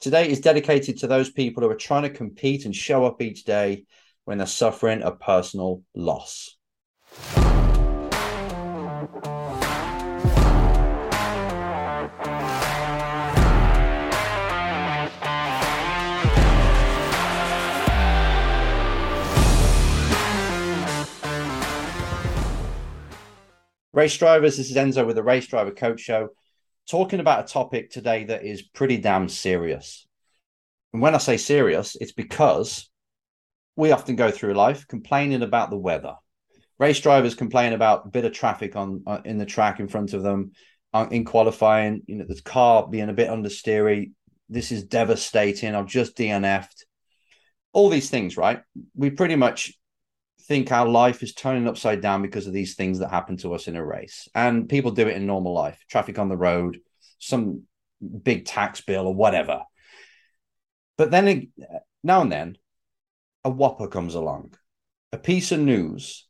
Today is dedicated to those people who are trying to compete and show up each day when they're suffering a personal loss. Race drivers, this is Enzo with the Race Driver Coach Show talking about a topic today that is pretty damn serious. And when I say serious, it's because we often go through life complaining about the weather. Race drivers complain about a bit of traffic on uh, in the track in front of them uh, in qualifying. You know, the car being a bit understeery. This is devastating. I've just DNF'd. All these things, right? We pretty much think our life is turning upside down because of these things that happen to us in a race. And people do it in normal life traffic on the road, some big tax bill or whatever. But then now and then, a whopper comes along, a piece of news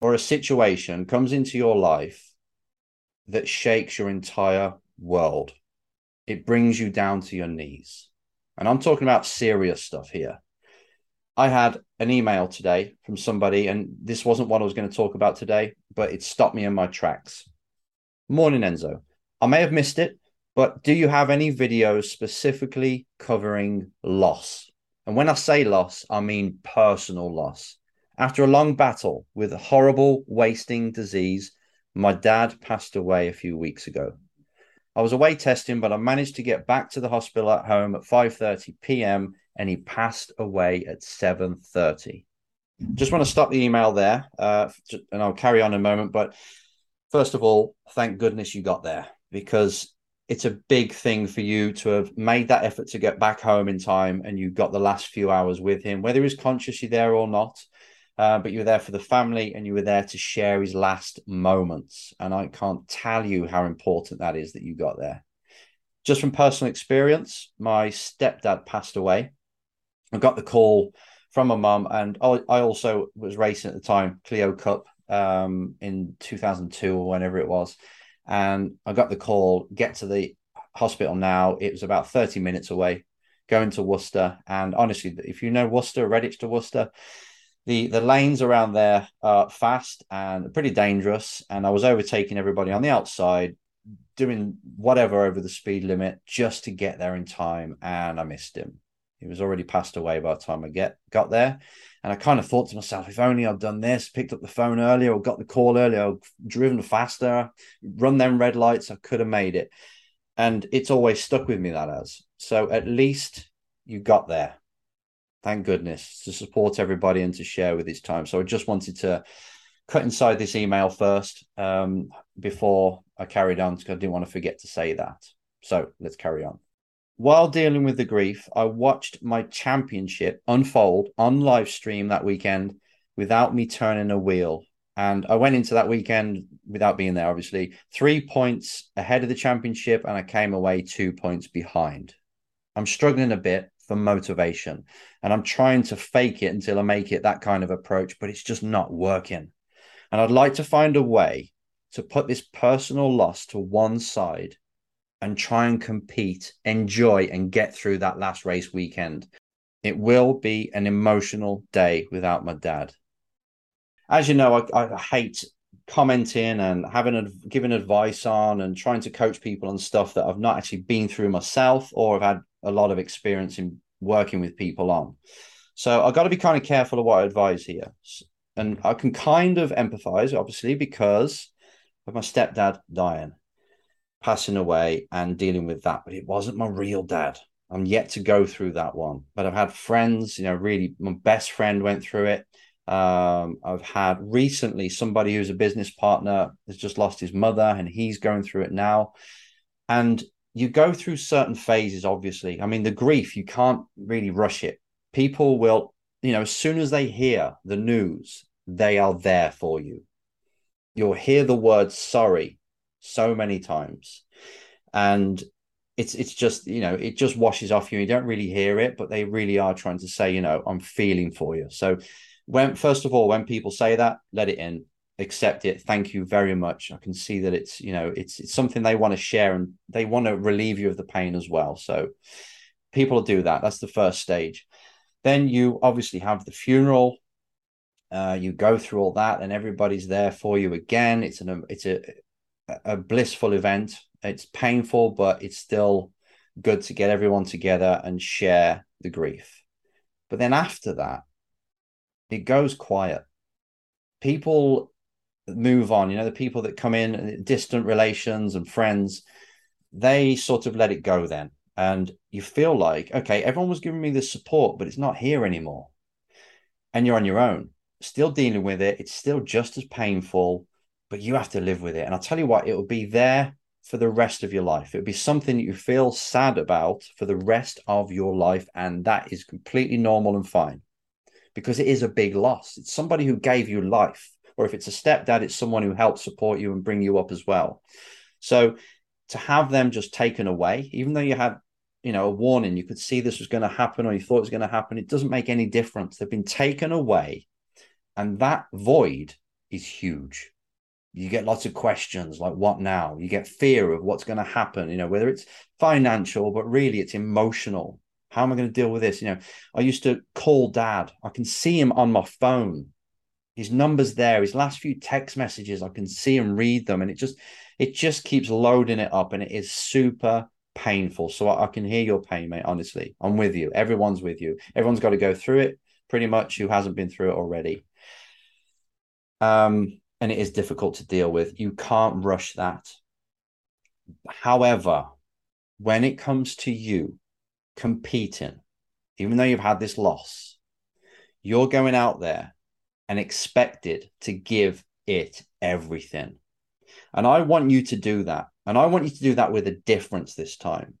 or a situation comes into your life that shakes your entire world. It brings you down to your knees. And I'm talking about serious stuff here. I had an email today from somebody, and this wasn't what I was going to talk about today, but it stopped me in my tracks. Morning, Enzo. I may have missed it, but do you have any videos specifically covering loss? And when I say loss, I mean personal loss. After a long battle with a horrible wasting disease, my dad passed away a few weeks ago. I was away testing, but I managed to get back to the hospital at home at 5:30 p.m and he passed away at 7.30 just want to stop the email there uh, and i'll carry on in a moment but first of all thank goodness you got there because it's a big thing for you to have made that effort to get back home in time and you got the last few hours with him whether he's consciously there or not uh, but you were there for the family and you were there to share his last moments and i can't tell you how important that is that you got there. Just from personal experience my stepdad passed away I got the call from my mum, and I also was racing at the time, Clio Cup um, in 2002 or whenever it was. And I got the call, get to the hospital now. It was about 30 minutes away, going to Worcester. And honestly, if you know Worcester, Redditch to Worcester, the, the lanes around there are fast and pretty dangerous. And I was overtaking everybody on the outside, doing whatever over the speed limit just to get there in time. And I missed him. He was already passed away by the time I get got there. And I kind of thought to myself, if only I'd done this, picked up the phone earlier or got the call earlier, or driven faster, run them red lights, I could have made it. And it's always stuck with me that as. So at least you got there. Thank goodness to support everybody and to share with his time. So I just wanted to cut inside this email first um, before I carried on because I didn't want to forget to say that. So let's carry on. While dealing with the grief, I watched my championship unfold on live stream that weekend without me turning a wheel. And I went into that weekend without being there, obviously, three points ahead of the championship, and I came away two points behind. I'm struggling a bit for motivation, and I'm trying to fake it until I make it that kind of approach, but it's just not working. And I'd like to find a way to put this personal loss to one side and try and compete, enjoy, and get through that last race weekend. It will be an emotional day without my dad. As you know, I, I hate commenting and having giving advice on and trying to coach people on stuff that I've not actually been through myself or have had a lot of experience in working with people on. So I've got to be kind of careful of what I advise here. And I can kind of empathize, obviously, because of my stepdad dying passing away and dealing with that. But it wasn't my real dad. I'm yet to go through that one. But I've had friends, you know, really, my best friend went through it. Um, I've had recently somebody who's a business partner has just lost his mother and he's going through it now. And you go through certain phases, obviously. I mean, the grief, you can't really rush it. People will, you know, as soon as they hear the news, they are there for you. You'll hear the word sorry so many times and it's it's just you know it just washes off you you don't really hear it but they really are trying to say you know i'm feeling for you so when first of all when people say that let it in accept it thank you very much i can see that it's you know it's it's something they want to share and they want to relieve you of the pain as well so people do that. That's the first stage. Then you obviously have the funeral. Uh, you go through all that, and everybody's there for you again. It's an it's a a blissful event. It's painful, but it's still good to get everyone together and share the grief. But then after that, it goes quiet. People move on. You know, the people that come in, distant relations and friends, they sort of let it go then. And you feel like, okay, everyone was giving me this support, but it's not here anymore. And you're on your own, still dealing with it. It's still just as painful, but you have to live with it. And I'll tell you what, it will be there for the rest of your life. It will be something that you feel sad about for the rest of your life. And that is completely normal and fine because it is a big loss. It's somebody who gave you life, or if it's a stepdad, it's someone who helped support you and bring you up as well. So to have them just taken away, even though you had, you know, a warning, you could see this was going to happen or you thought it was going to happen, it doesn't make any difference. They've been taken away, and that void is huge. You get lots of questions like, what now? You get fear of what's going to happen, you know, whether it's financial, but really it's emotional how am I going to deal with this? You know, I used to call dad. I can see him on my phone. His number's there. His last few text messages, I can see and read them, and it just it just keeps loading it up, and it is super painful. So I, I can hear your pain, mate. Honestly, I'm with you. Everyone's with you. Everyone's got to go through it, pretty much. Who hasn't been through it already? Um, and it is difficult to deal with. You can't rush that. However, when it comes to you, competing, even though you've had this loss, you're going out there and expected to give it everything. And I want you to do that. And I want you to do that with a difference this time.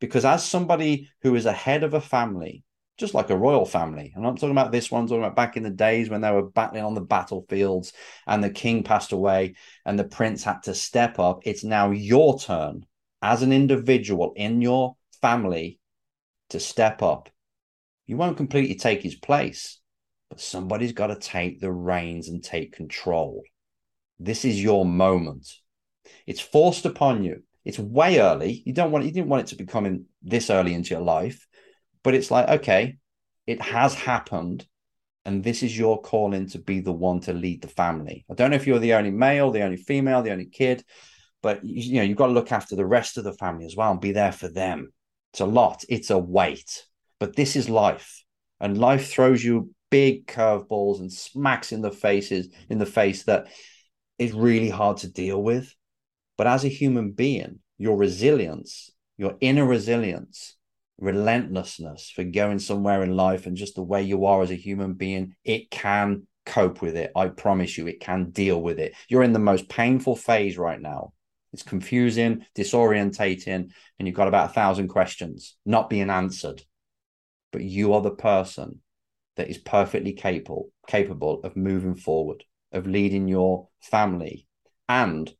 Because as somebody who is a head of a family, just like a royal family, And I'm talking about this one, I'm talking about back in the days when they were battling on the battlefields and the king passed away and the prince had to step up. It's now your turn as an individual in your family to step up. You won't completely take his place, but somebody's got to take the reins and take control. This is your moment. It's forced upon you. It's way early. You don't want you didn't want it to be coming this early into your life, but it's like okay, it has happened, and this is your calling to be the one to lead the family. I don't know if you're the only male, the only female, the only kid, but you, know you've got to look after the rest of the family as well and be there for them it's a lot, it's a weight. But this is life. And life throws you big curveballs and smacks in the faces in the face that is really hard to deal with. But as a human being, your resilience, your inner resilience, relentlessness for going somewhere in life and just the way you are as a human being, it can cope with it. I promise you, it can deal with it. You're in the most painful phase right now. It's confusing, disorientating, and you've got about a thousand questions not being answered. But you are the person that is perfectly capable capable of moving forward, of leading your family and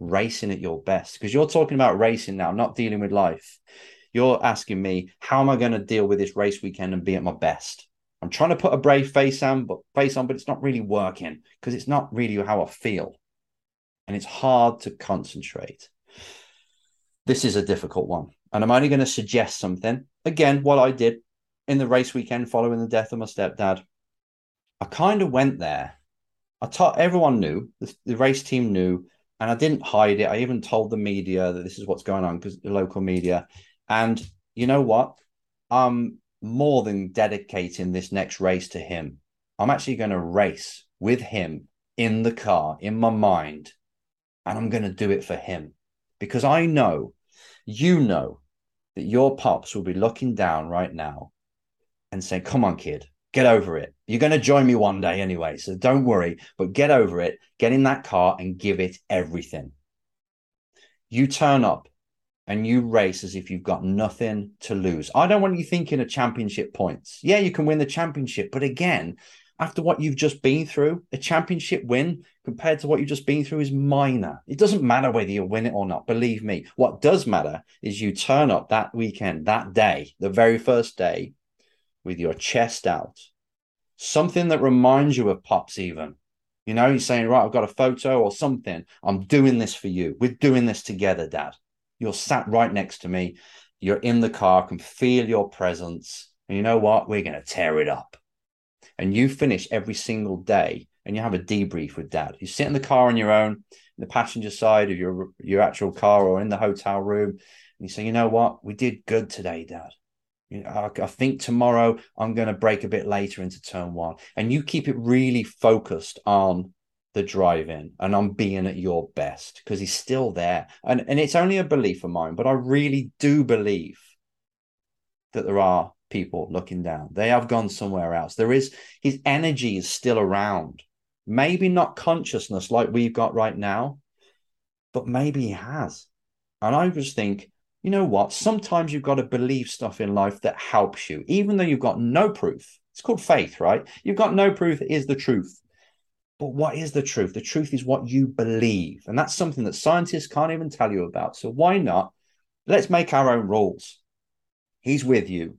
racing at your best. Because you're talking about racing now, not dealing with life. You're asking me, how am I going to deal with this race weekend and be at my best? I'm trying to put a brave face on, but face on, but it's not really working because it's not really how I feel and it's hard to concentrate. This is a difficult one. And I'm only going to suggest something. Again, what I did in the race weekend following the death of my stepdad, I kind of went there. I taught everyone knew, the, the race team knew, and I didn't hide it. I even told the media that this is what's going on because the local media. And you know what? I'm more than dedicating this next race to him. I'm actually going to race with him in the car, in my mind, and I'm going to do it for him because I know, you know, that your pops will be looking down right now and saying, Come on, kid, get over it. You're going to join me one day anyway. So don't worry, but get over it. Get in that car and give it everything. You turn up and you race as if you've got nothing to lose. I don't want you thinking of championship points. Yeah, you can win the championship, but again, after what you've just been through, a championship win compared to what you've just been through is minor. It doesn't matter whether you win it or not. Believe me. What does matter is you turn up that weekend, that day, the very first day, with your chest out. Something that reminds you of Pops, even. You know, you're saying, right, I've got a photo or something. I'm doing this for you. We're doing this together, Dad. You're sat right next to me. You're in the car, can feel your presence. And you know what? We're going to tear it up. And you finish every single day and you have a debrief with dad. You sit in the car on your own, the passenger side of your your actual car or in the hotel room, and you say, you know what? We did good today, dad. I, I think tomorrow I'm going to brake a bit later into turn one. And you keep it really focused on the drive in and I'm being at your best because he's still there. And, and it's only a belief of mine, but I really do believe that there are people looking down. They have gone somewhere else. There is his energy is still around. Maybe not consciousness like we've got right now, but maybe he has. And I just think you know what? Sometimes you've got to believe stuff in life that helps you, even though you've got no proof. It's called faith, right? You've got no proof it is the truth. But what is the truth? The truth is what you believe. And that's something that scientists can't even tell you about. So why not? Let's make our own rules. He's with you.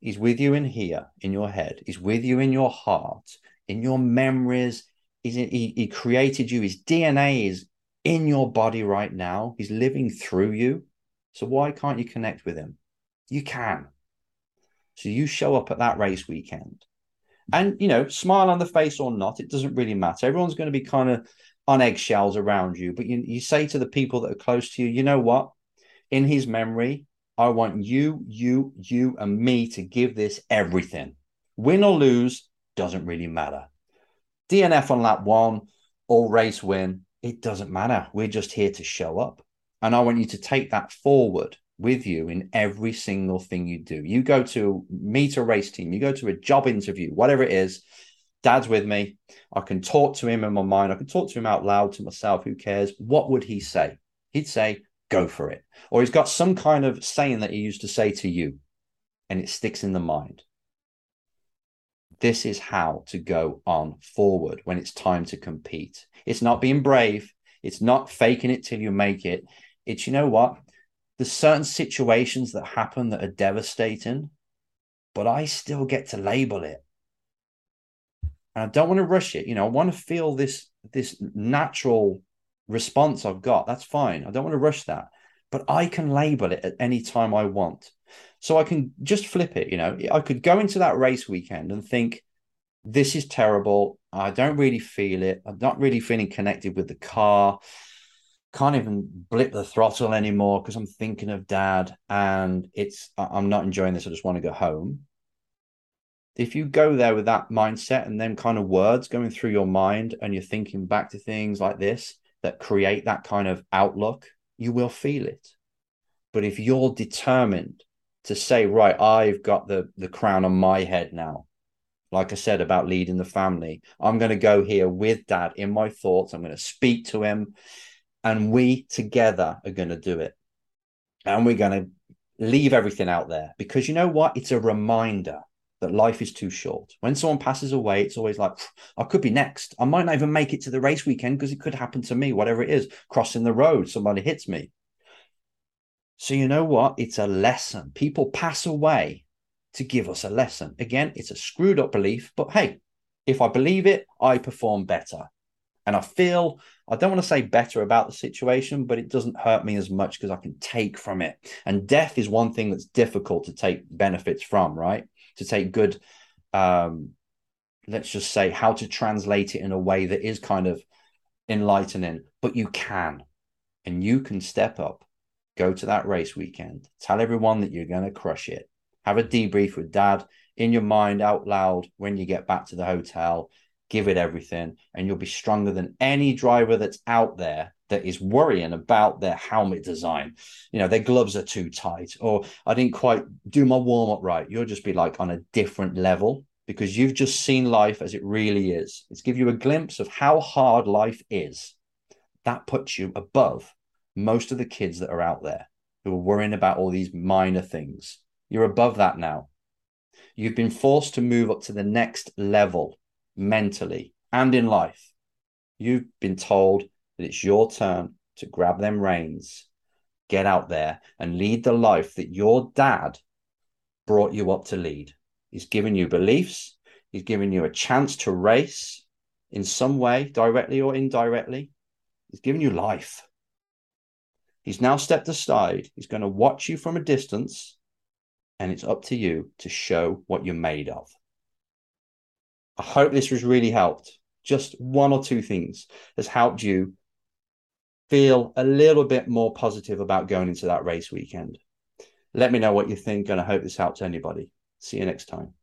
He's with you in here, in your head. He's with you in your heart, in your memories. He's, he, he created you. His DNA is in your body right now. He's living through you. So why can't you connect with him? You can. So you show up at that race weekend. And, you know, smile on the face or not, it doesn't really matter. Everyone's going to be kind of on eggshells around you. But you, you say to the people that are close to you, you know what? In his memory, I want you, you, you, and me to give this everything. Win or lose doesn't really matter. DNF on lap one or race win, it doesn't matter. We're just here to show up. And I want you to take that forward with you in every single thing you do. You go to meet a race team, you go to a job interview, whatever it is. Dad's with me. I can talk to him in my mind. I can talk to him out loud to myself. Who cares? What would he say? He'd say, go for it. Or he's got some kind of saying that he used to say to you, and it sticks in the mind. This is how to go on forward when it's time to compete. It's not being brave. It's not faking it till you make it. It's, you know what? There's certain situations that happen that are devastating, but I still get to label it. And I don't want to rush it. You know, I want to feel this this natural response I've got. That's fine. I don't want to rush that. But I can label it at any time I want. So I can just flip it. You know, I could go into that race weekend and think, this is terrible. I don't really feel it. I'm not really feeling connected with the car can't even blip the throttle anymore because I'm thinking of dad and it's I'm not enjoying this. I just want to go home. If you go there with that mindset and then kind of words going through your mind and you're thinking back to things like this that create that kind of outlook, you will feel it. But if you're determined to say, right, I've got the the crown on my head now, like I said about leading the family, I'm going to go here with dad in my thoughts. I'm going to speak to him and we together are going to do it. And we're going to leave everything out there because you know what? It's a reminder that life is too short. When someone passes away, it's always like, I could be next. I might not even make it to the race weekend because it could happen to me, whatever it is, crossing the road, somebody hits me. So, you know what? It's a lesson. People pass away to give us a lesson. Again, it's a screwed up belief, but hey, if I believe it, I perform better. And I feel, I don't want to say better about the situation, but it doesn't hurt me as much because I can take from it. And death is one thing that's difficult to take benefits from, right? To take good, um, let's just say, how to translate it in a way that is kind of enlightening, but you can. And you can step up, go to that race weekend, tell everyone that you're going to crush it, have a debrief with dad in your mind out loud when you get back to the hotel give it everything, and you'll be stronger than any driver that's out there that is worrying about their helmet design. You know, their gloves are too tight, or I didn't quite do my warm up right. You'll just be like on a different level because you've just seen life as it really is. It's give you a glimpse of how hard life is. That puts you above most of the kids that are out there who are worrying about all these minor things. You're above that now. You've been forced to move up to the next level mentally and in life, you've been told that it's your turn to grab them reins, get out there and lead the life that your dad brought you up to lead. He's given you beliefs, he's given you a chance to race in some way, directly or indirectly. He's given you life. He's now stepped aside. He's going to watch you from a distance, and it's up to you to show what you're made of. I hope this has really helped. Just one or two things has helped you feel a little bit more positive about going into that race weekend. Let me know what you think, and I hope this helps anybody. See you next time.